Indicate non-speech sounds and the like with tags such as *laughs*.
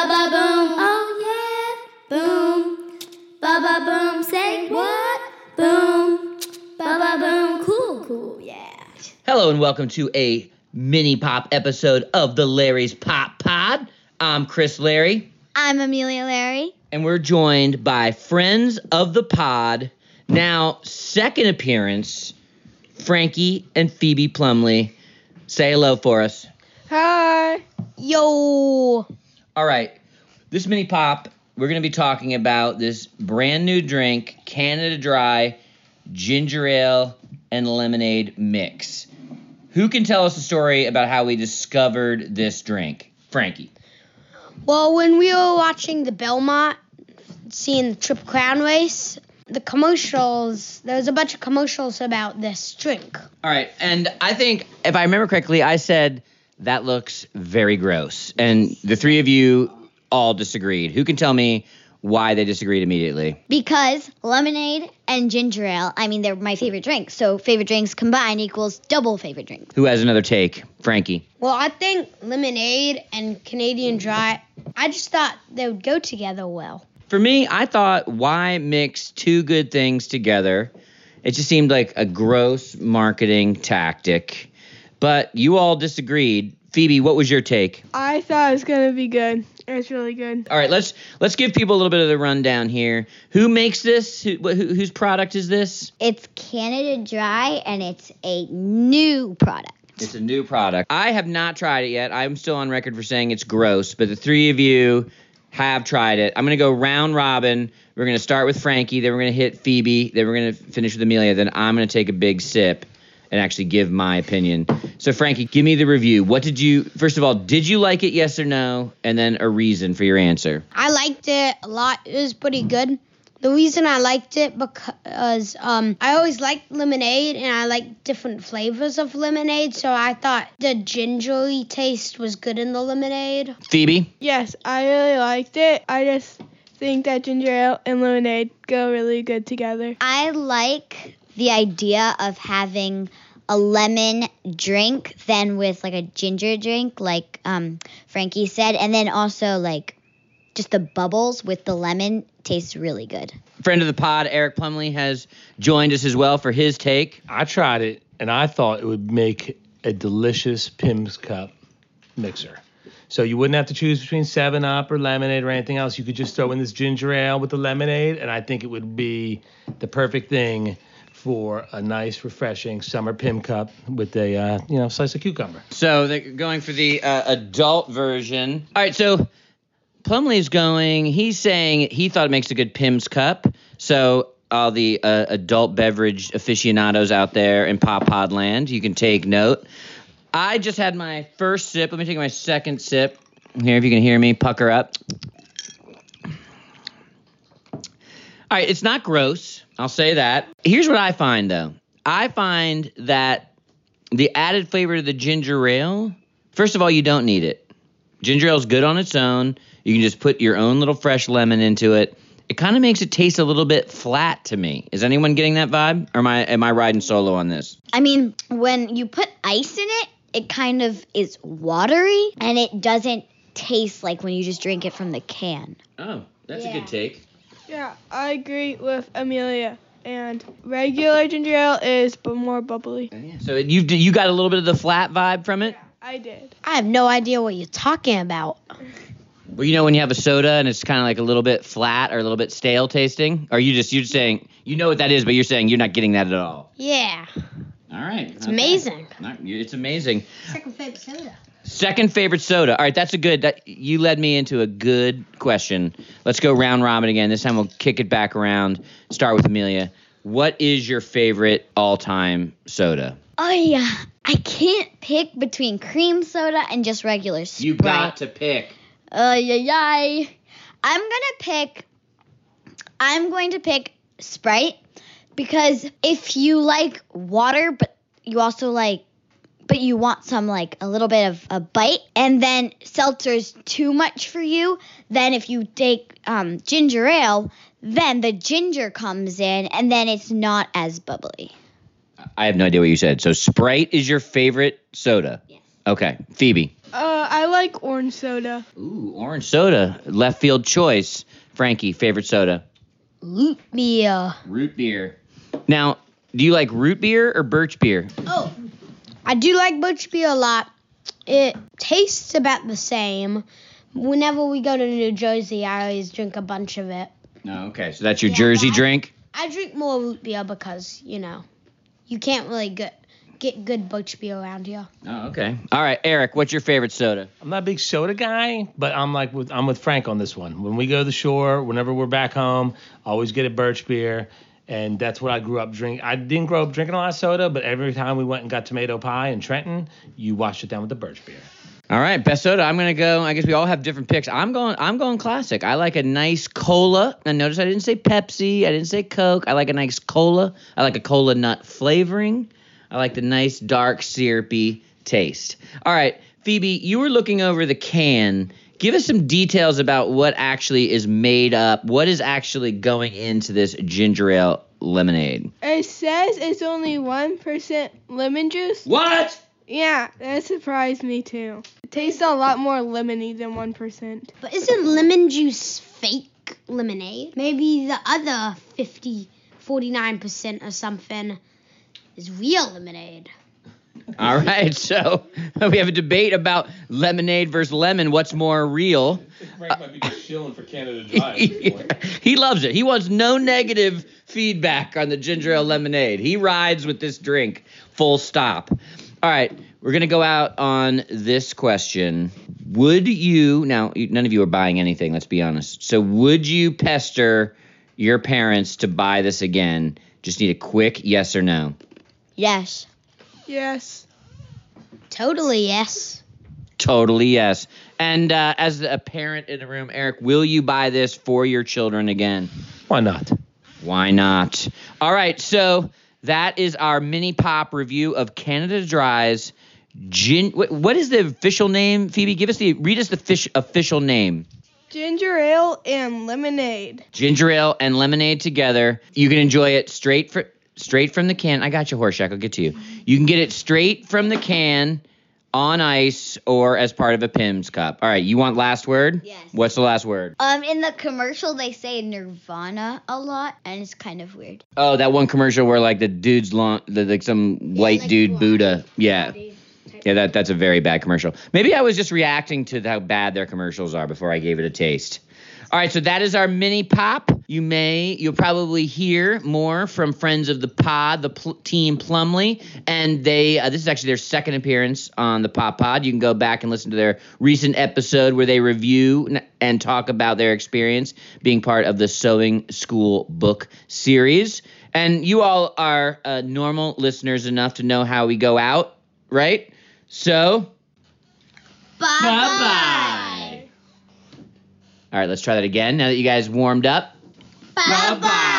Ba ba boom, oh yeah, boom. Ba ba boom, say what? Boom. Ba ba boom, cool, cool, yeah. Hello and welcome to a mini pop episode of the Larry's Pop Pod. I'm Chris Larry, I'm Amelia Larry. and we're joined by friends of the pod. Now, second appearance, Frankie and Phoebe Plumley. Say hello for us. Hi. Yo. All right, this mini pop, we're going to be talking about this brand new drink, Canada Dry ginger ale and lemonade mix. Who can tell us a story about how we discovered this drink? Frankie. Well, when we were watching the Belmont, seeing the Triple Crown race, the commercials, there was a bunch of commercials about this drink. All right, and I think if I remember correctly, I said that looks very gross, and the three of you all disagreed. Who can tell me why they disagreed immediately? Because lemonade and ginger ale, I mean, they're my favorite drinks. So favorite drinks combined equals double favorite drink. Who has another take? Frankie. Well, I think lemonade and Canadian Dry, I just thought they would go together well. For me, I thought why mix two good things together? It just seemed like a gross marketing tactic. But you all disagreed. Phoebe, what was your take? I thought it was gonna be good. It's really good. All right, let's let's give people a little bit of the rundown here. Who makes this? Who, who, whose product is this? It's Canada Dry and it's a new product. It's a new product. I have not tried it yet. I'm still on record for saying it's gross, but the three of you have tried it. I'm gonna go round robin. We're gonna start with Frankie, then we're gonna hit Phoebe, then we're gonna finish with Amelia. Then I'm gonna take a big sip and actually give my opinion. So Frankie, give me the review. What did you? First of all, did you like it? Yes or no? And then a reason for your answer. I liked it a lot. It was pretty good. The reason I liked it because um, I always liked lemonade and I like different flavors of lemonade, so I thought the gingery taste was good in the lemonade. Phoebe. Yes, I really liked it. I just think that ginger ale and lemonade go really good together. I like the idea of having a lemon drink then with like a ginger drink like um Frankie said and then also like just the bubbles with the lemon tastes really good. Friend of the pod, Eric Plumley, has joined us as well for his take. I tried it and I thought it would make a delicious Pimm's Cup mixer. So you wouldn't have to choose between 7 Up or lemonade or anything else. You could just throw in this ginger ale with the lemonade, and I think it would be the perfect thing for a nice, refreshing summer Pimm Cup with a uh, you know slice of cucumber. So they're going for the uh, adult version. All right, so Plumley's going. He's saying he thought it makes a good Pimm's cup. So all the uh, adult beverage aficionados out there in Pop Pod Land, you can take note. I just had my first sip. Let me take my second sip. Here, if you can hear me, pucker up. All right, it's not gross. I'll say that. Here's what I find though. I find that the added flavor to the ginger ale, first of all, you don't need it. Ginger ale is good on its own. You can just put your own little fresh lemon into it. It kind of makes it taste a little bit flat to me. Is anyone getting that vibe? Or am I am I riding solo on this? I mean, when you put ice in it, it kind of is watery and it doesn't taste like when you just drink it from the can. Oh, that's a good take. Yeah, I agree with Amelia. And regular ginger ale is bu- more bubbly. Oh, so you you got a little bit of the flat vibe from it? I did. I have no idea what you're talking about. Well, you know when you have a soda and it's kind of like a little bit flat or a little bit stale tasting? Or you just you're just saying you know what that is, but you're saying you're not getting that at all. Yeah, All right. it's amazing. It's amazing. Second favorite soda. Second favorite soda. All right, that's a good. That you led me into a good question. Let's go round robin again. This time we'll kick it back around. Start with Amelia. What is your favorite all-time soda? Oh yeah, I can't pick between cream soda and just regular Sprite. You got to pick. Uh, yeah, yeah. I'm gonna pick. I'm going to pick Sprite because if you like water, but you also like, but you want some like a little bit of a bite, and then seltzer's too much for you. Then if you take um, ginger ale, then the ginger comes in, and then it's not as bubbly. I have no idea what you said. So Sprite is your favorite soda. Yes. Okay, Phoebe. Uh, I like orange soda. Ooh, orange soda, left field choice. Frankie, favorite soda. Root beer. Root beer. Now, do you like root beer or birch beer? Oh. I do like birch beer a lot. It tastes about the same. Whenever we go to New Jersey, I always drink a bunch of it. No, okay, so that's your Yeah, Jersey I- drink. I drink more root beer because, you know, you can't really get get good birch beer around here. Oh, okay. All right, Eric, what's your favorite soda? I'm not a big soda guy, but I'm like with I'm with Frank on this one. When we go to the shore, whenever we're back home, I always get a birch beer, and that's what I grew up drinking. I didn't grow up drinking a lot of soda, but every time we went and got tomato pie in Trenton, you washed it down with the birch beer. All right, best soda. I'm gonna go. I guess we all have different picks. I'm going. I'm going classic. I like a nice cola. And notice I didn't say Pepsi. I didn't say Coke. I like a nice cola. I like a cola nut flavoring. I like the nice dark syrupy taste. All right, Phoebe, you were looking over the can. Give us some details about what actually is made up. What is actually going into this ginger ale lemonade? It says it's only 1% lemon juice. What? Yeah, that surprised me too. It tastes a lot more lemony than 1%. But isn't lemon juice fake lemonade? Maybe the other 50, 49% or something is real lemonade. All right, so we have a debate about lemonade versus lemon. What's more real? Frank might be just shilling for Canada Drive. *laughs* he loves it. He wants no negative feedback on the ginger ale lemonade. He rides with this drink, full stop. All right, we're gonna go out on this question. Would you now? None of you are buying anything. Let's be honest. So, would you pester your parents to buy this again? Just need a quick yes or no. Yes. Yes. Totally, yes. Totally yes. And uh, as a parent in the room, Eric, will you buy this for your children again? Why not? Why not? All right, so that is our mini pop review of Canada Dry's gin. What, what is the official name, Phoebe? Give us the read us the fish official name. Ginger ale and lemonade. Ginger ale and lemonade together. You can enjoy it straight for straight from the can. I got you, Horshack. I'll get to you. You can get it straight from the can on ice or as part of a Pimm's cup. All right, you want last word? Yes. What's the last word? Um, in the commercial they say Nirvana a lot, and it's kind of weird. Oh, that one commercial where like the dude's long, the, like some white like dude blonde. Buddha. Yeah. Yeah, that that's a very bad commercial. Maybe I was just reacting to how bad their commercials are before I gave it a taste. All right, so that is our mini pop. You may, you'll probably hear more from friends of the pod, the pl- team Plumley, and they. Uh, this is actually their second appearance on the Pop Pod. You can go back and listen to their recent episode where they review n- and talk about their experience being part of the Sewing School book series. And you all are uh, normal listeners enough to know how we go out, right? So. Bye-bye. All right, let's try that again. Now that you guys warmed up. Bye bye.